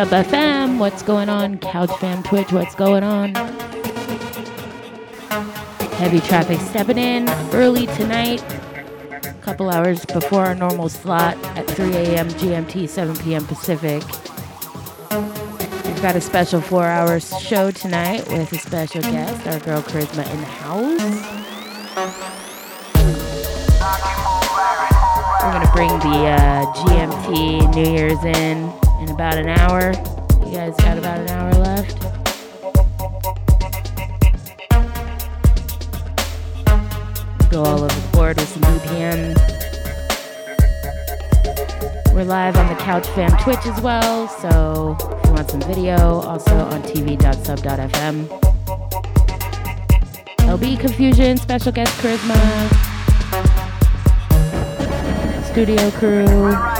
Sub FM, what's going on? Couch Fam Twitch, what's going on? Heavy traffic stepping in early tonight, a couple hours before our normal slot at 3 a.m. GMT, 7 p.m. Pacific. We've got a special four hour show tonight with a special guest, our girl Charisma in the house. We're gonna bring the uh, GMT New Year's in about an hour. You guys got about an hour left. Go all over the board with some VPN. We're live on the Couch Fam Twitch as well, so if you want some video, also on tv.sub.fm. LB Confusion, special guest Charisma, studio crew.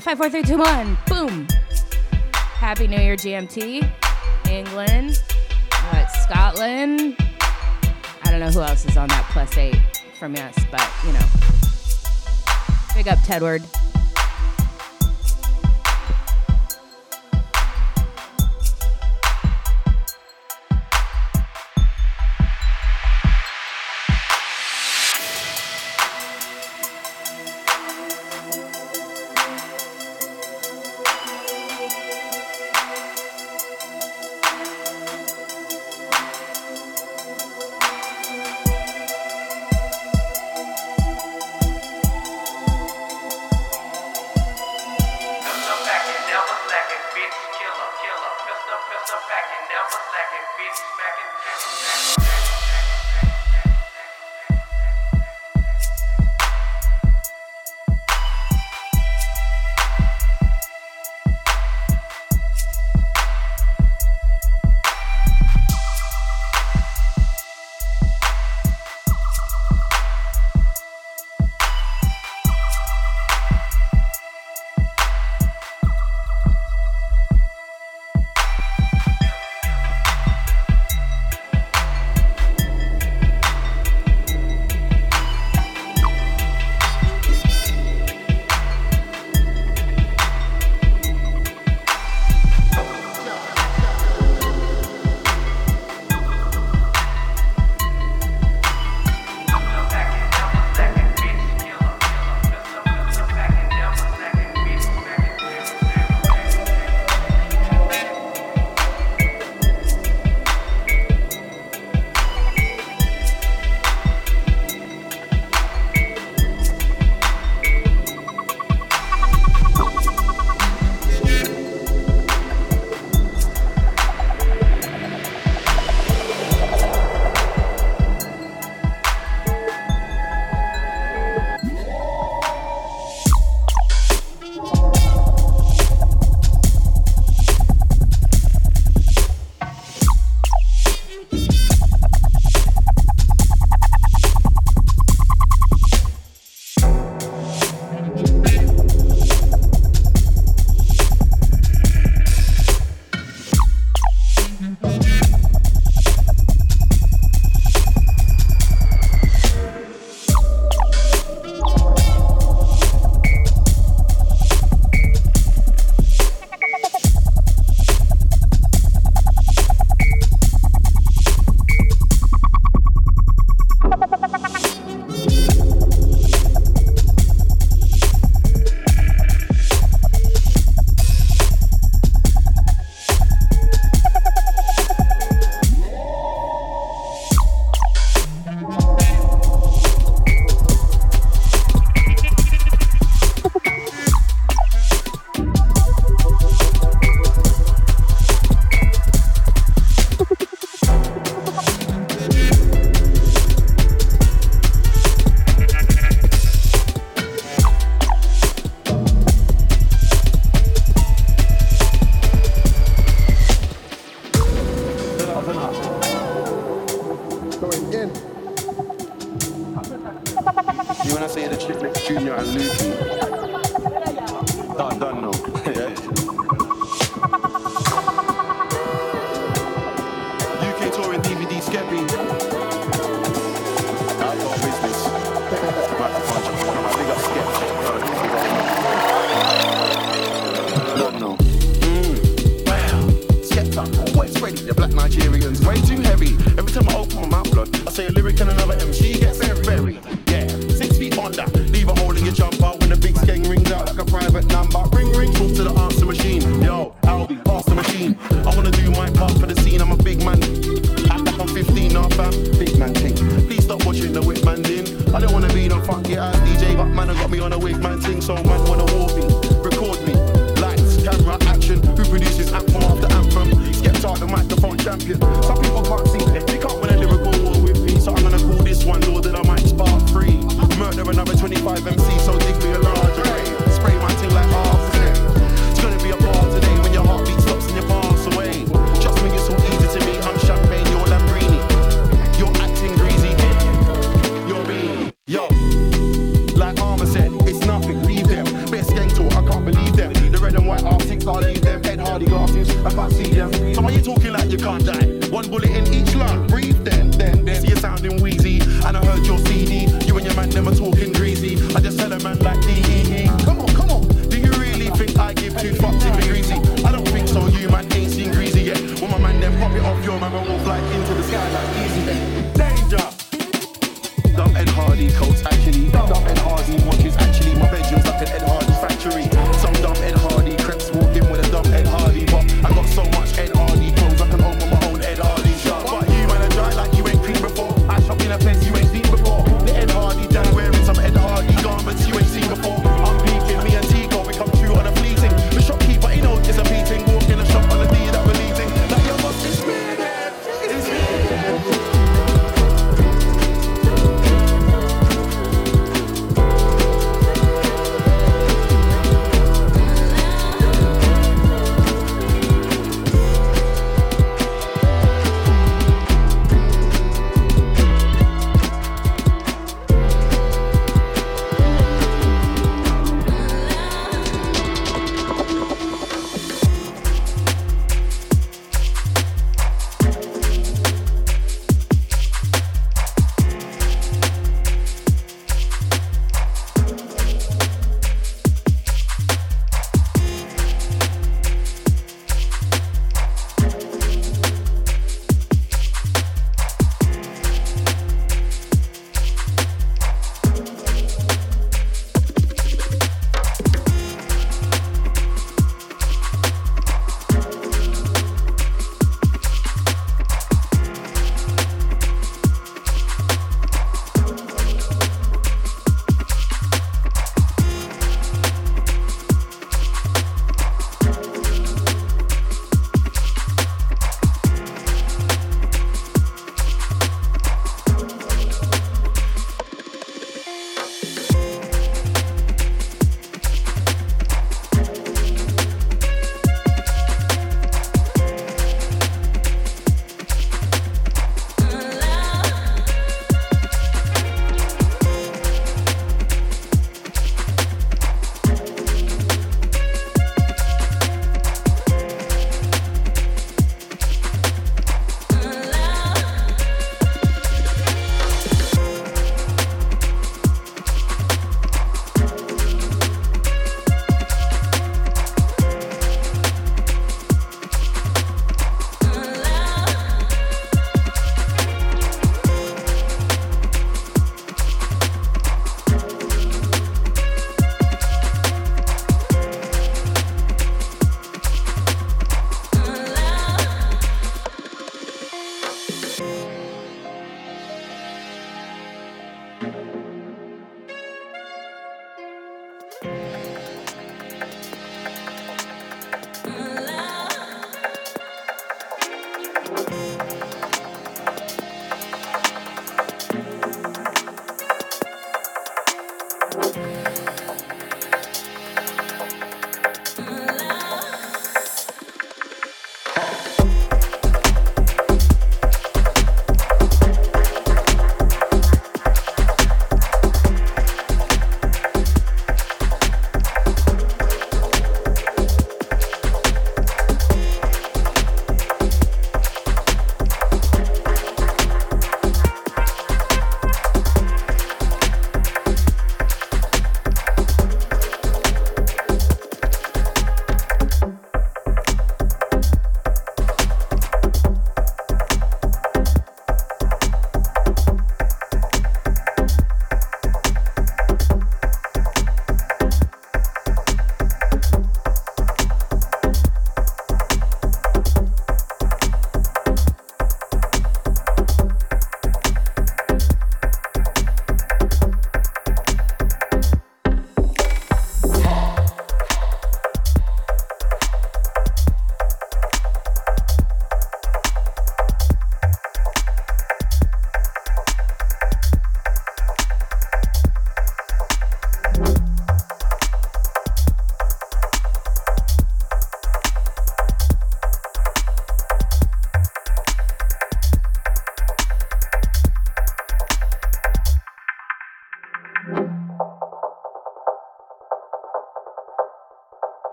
Five, four, three, two, one. Boom. Happy New Year, GMT. England. Uh, Scotland. I don't know who else is on that plus eight from us, but you know. Big up, Tedward.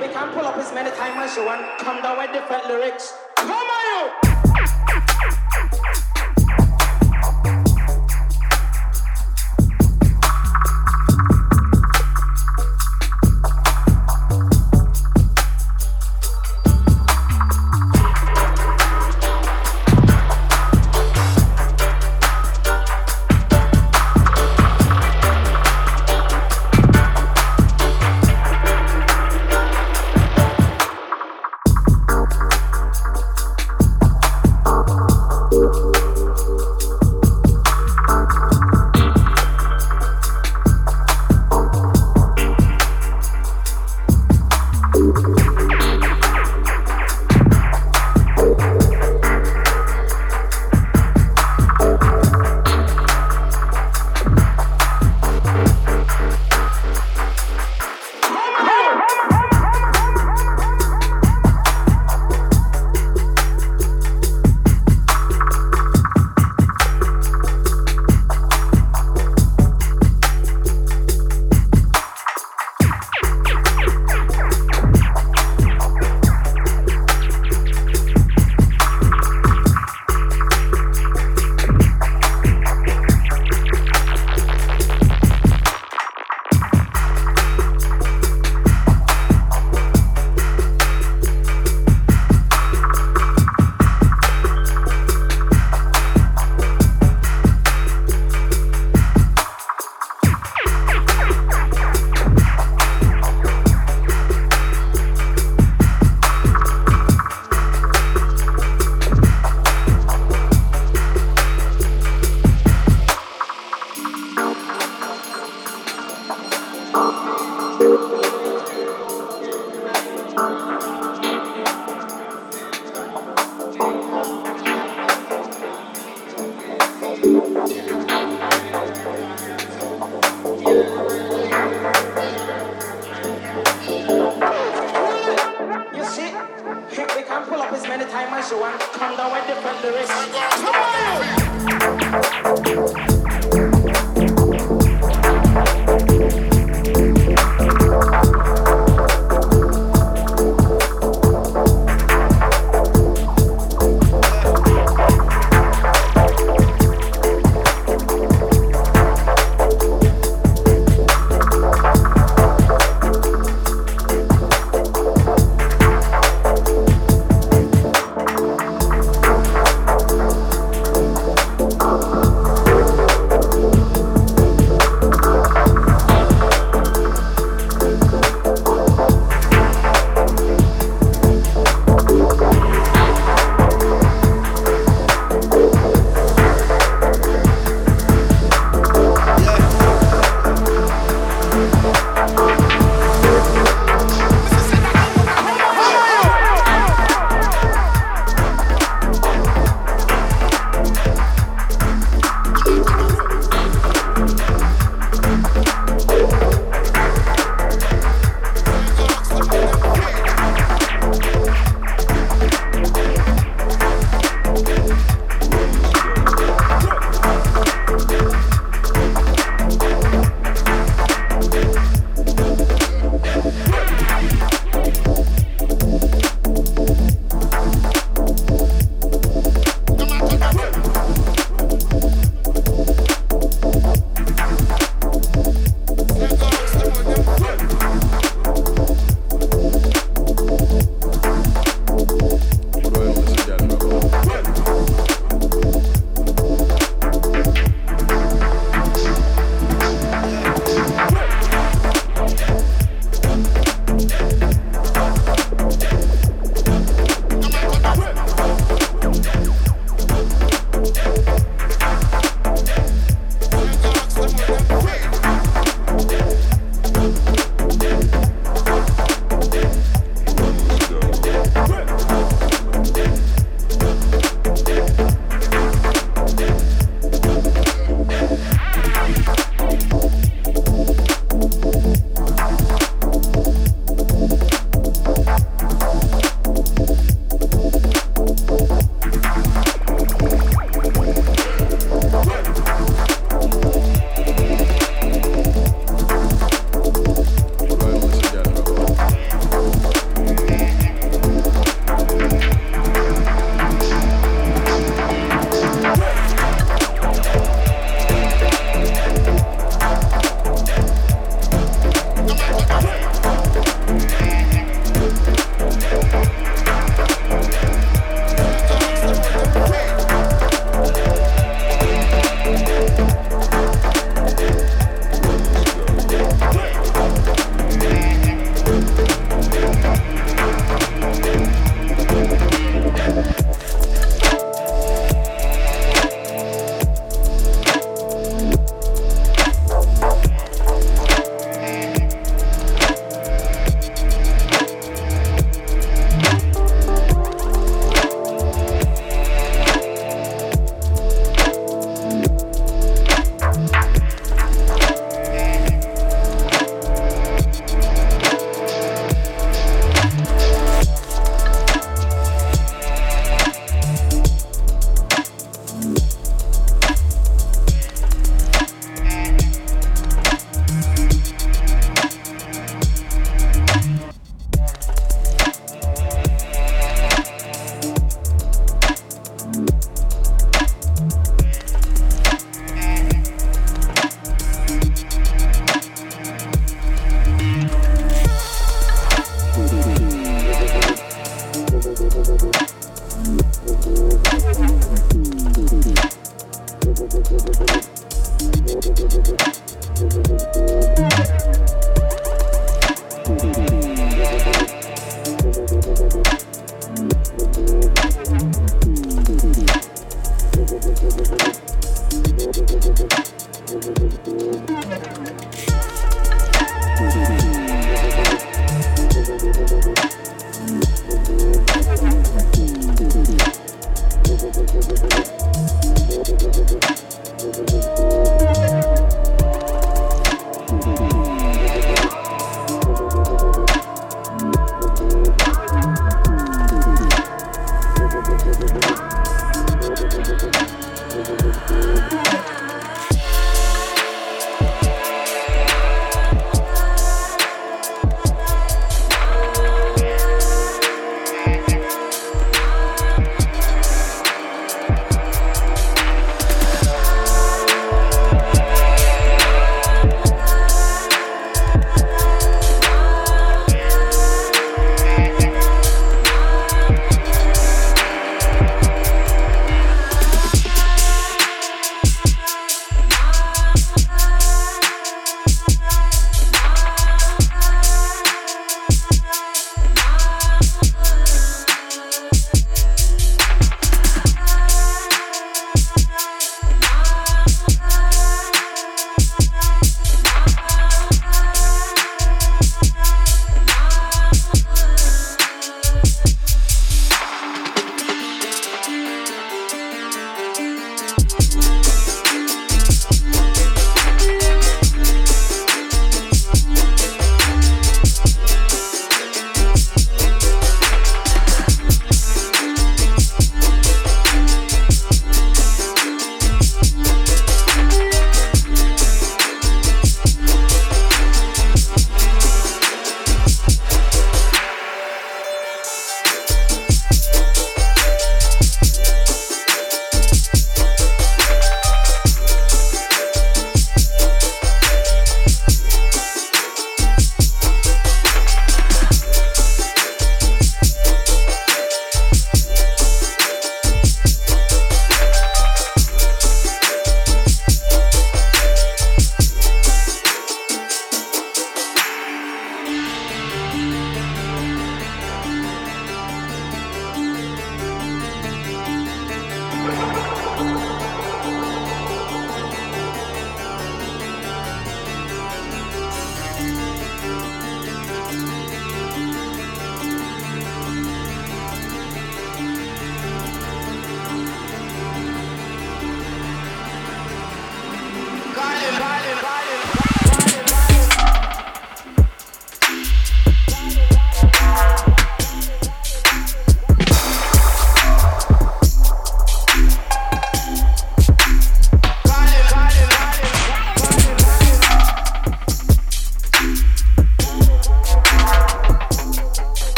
we can't pull up as Many times you want come down with different lyrics.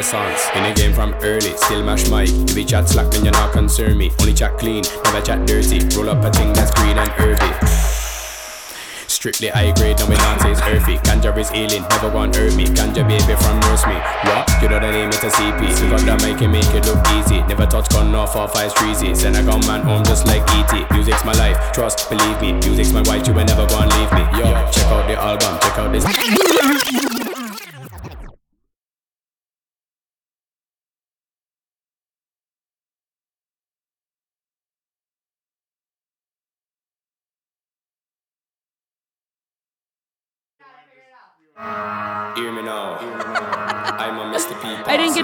Lessons. In the game from early, still mash mic. If you chat slack, then you're not concern me. Only chat clean, never chat dirty. Roll up a thing that's green and herby. Strictly high grade, no dance is earthy. Ganja is healing, never want hurt me. Ganja baby from nurse me. What? You know the name, it's a CP. You got that make it make it look easy. Never touch gun off or five streezy. Send a gun man home just like ET. Music's my life, trust, believe me. Music's my wife, you will never go leave me. Yo, check out the album, check out this.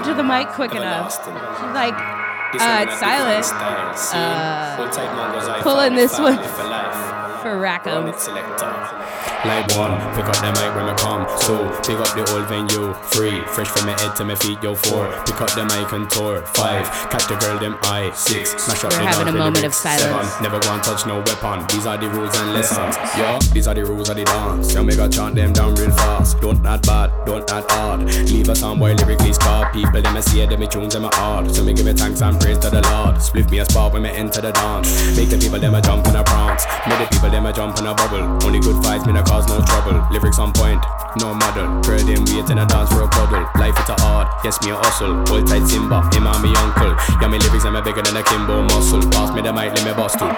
To the mic quick enough. She's like, uh, it's silent different Style. See, Uh, hold tight, man, 'cause I pulling this one for life. for Run Rackham. Line one, pick up the mic when I come. Two, pick up the old venue. Three, fresh from my head to my feet. Yo, four, pick up the mic and tour. Five, catch the girl them eye. Six, smash up We're the having a moment of silence. Seven, never go and touch no weapon. These are the rules and lessons. Yo, these are the rules of the dance. Yo, make a chant them down real fast. Don't not bad, don't not hard. Leave a song boy lyrically scarred. People them a say them a tunes them a hard. So me give it thanks and praise to the Lord. Split me a spot when me enter the dance. Make the people them a jump and a prance. Make the people them a jump and a bubble. Only good fights, me no cause no trouble. Lyrics on point, no model. Girl them wait in a dance for a cuddle. Life it's a hard, yes me a hustle. Hold tight Simba, him and me uncle. Yeah me lyrics I'm a bigger than a Kimbo muscle. Pass me the mic, let me bust two.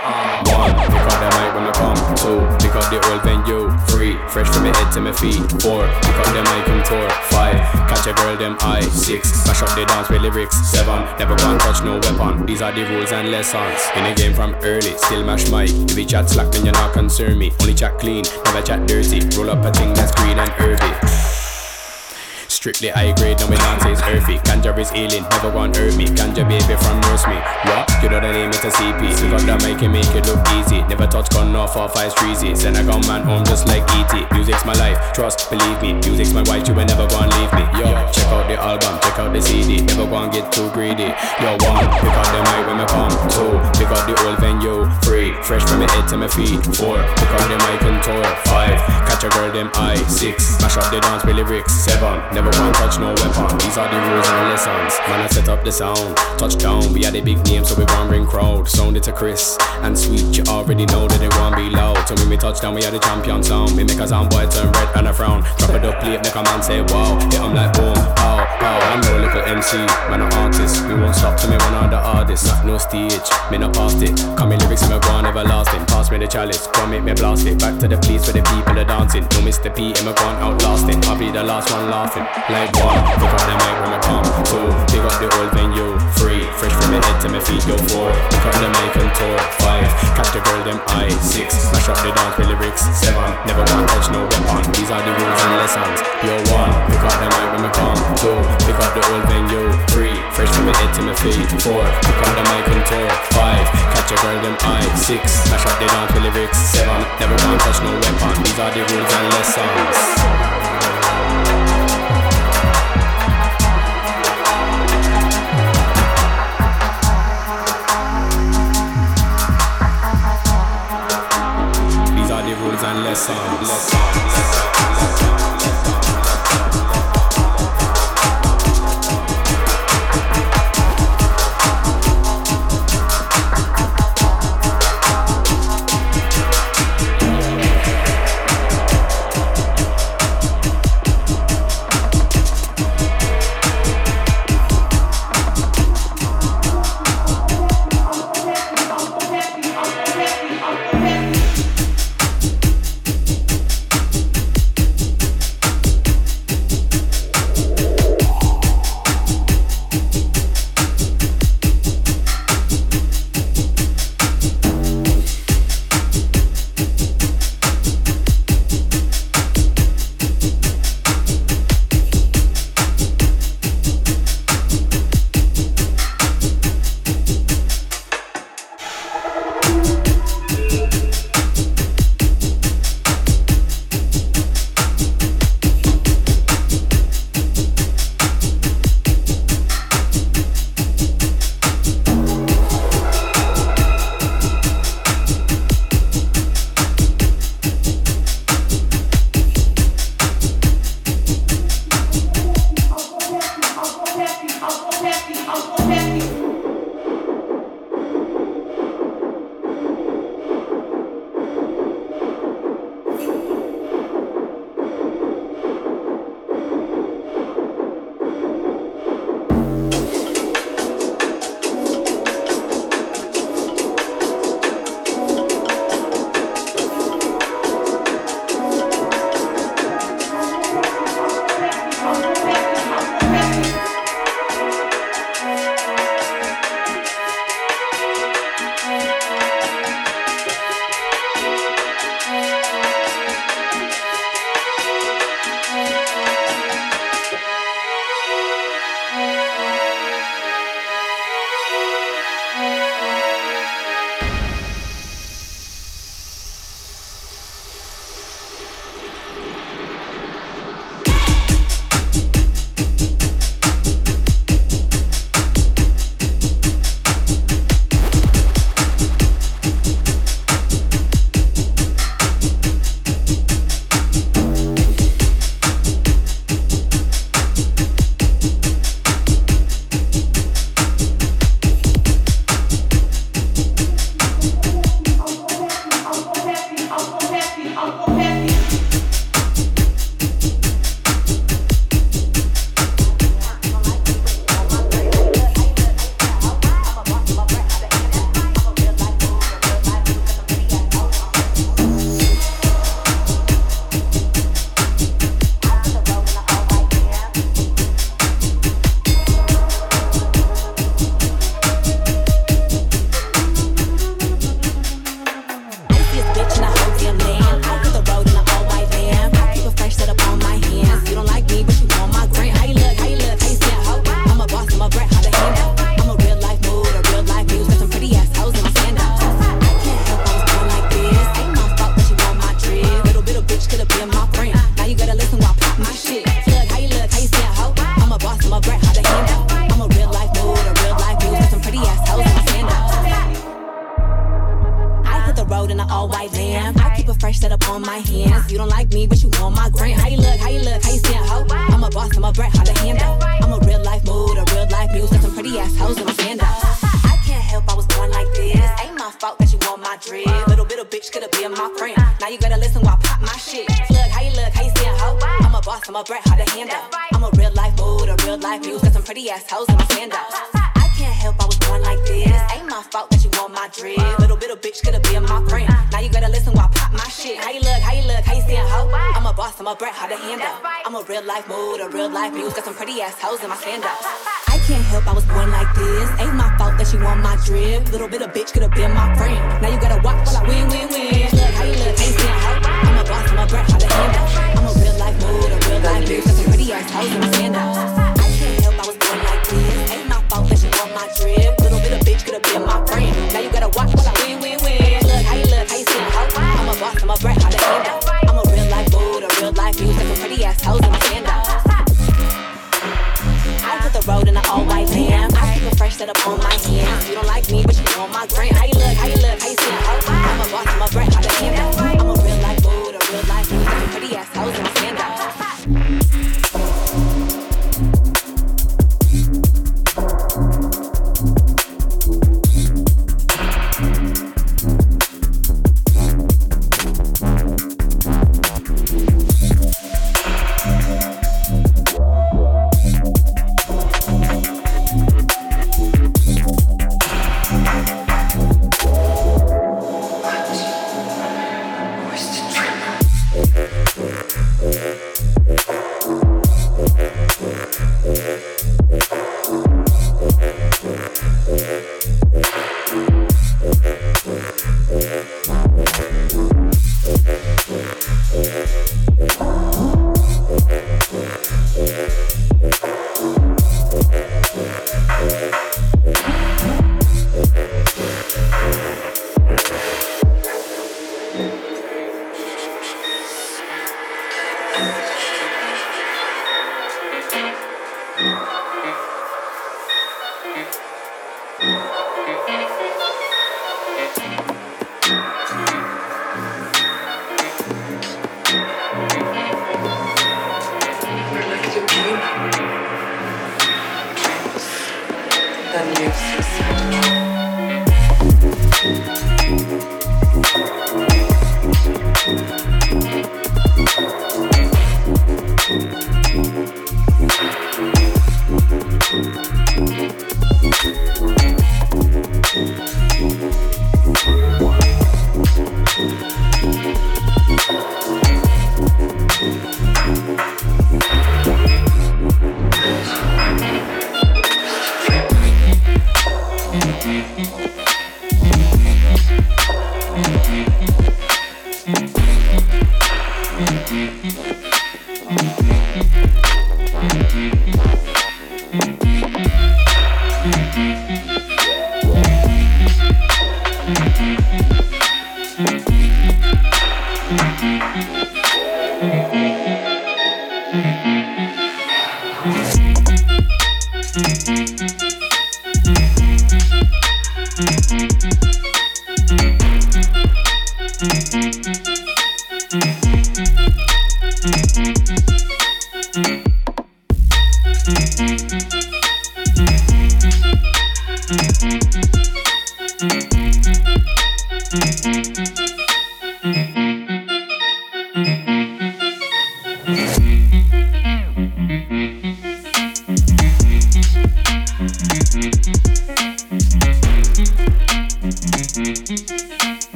One, pick up the mic when I come. Two, pick up the old venue. Three, fresh from my head to my feet. Four, pick up the mic and tour. Five, a girl them eye. Six, smash up the dance with lyrics. Seven, never go and touch no weapon. These are the rules and lessons. In the game from early, still mash mic. If you chat slack, then you're not concern me. Only chat clean, never chat dirty. Roll up a thing that's green and herby. Strictly high grade, no dance is earthy. Ganja is healing, never want hurt me. Ganja baby from nurse me. What? You know the name, it's a CP. You got that make it make it look easy. Never touch gun off or five streezy. Send a gun man home just like ET. Music's my life, trust, believe me. Music's my wife, you will never go and leave me. Yo, check out the album, check out the CD. Never go and get too greedy. Yo, one, pick up the mic when me come. Two, pick up the old venue. Three, fresh from my head to my feet. Four, pick up the mic and tour. Five, catch a girl them eye. Six, mash up the dance with lyrics. Seven, never go and touch no weapon. These are the rules and the lessons. Man, I set up the sound. Touchdown, we had a big name, so we gon' bring crowd. Sound it to Chris and sweet. You already know that it won't be loud. So when we touchdown, we had a champion sound. We make a sound boy turn red and a frown. Drop it up, plate, make a man say wow. Hit 'em like boom. Pow, I'm no little MC, man, an artist. We won't stop till me one on the hardest. Not no stage, me not past it. Come in lyrics, I'm gone everlasting. Pass me the chalice, come make me blast it. Back to the place where the people are dancing. No Mr. P, P, I'm gone outlasting. I'll be the last one laughing. Like one, pick up the mic when I come. Two, pick up the old venue. Three, fresh from my head to my feet. Yo, four, pick up the mic and tour. Five, catch the girl, them eye. Six, mash up the dance with lyrics. Seven, never want touch no weapon. These are the rules and lessons. Yo, one, pick up the mic when I come. Two, pick up the old venue. Three, fresh from my head to my feet. Four, pick up the mic and tour. Five, catch a girl, them eye. Six, mash up the dance with lyrics. Seven, never want touch no weapon. These are the rules and lessons. Lessons. lessons. real life mood, a real life muse. Got some pretty ass hoes in my stand ups. I can't help, I was born like this. Ain't my fault that she want my drip. Little bit of bitch could have been my friend. Now you gotta watch while I win, win,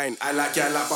wine. I like y'all like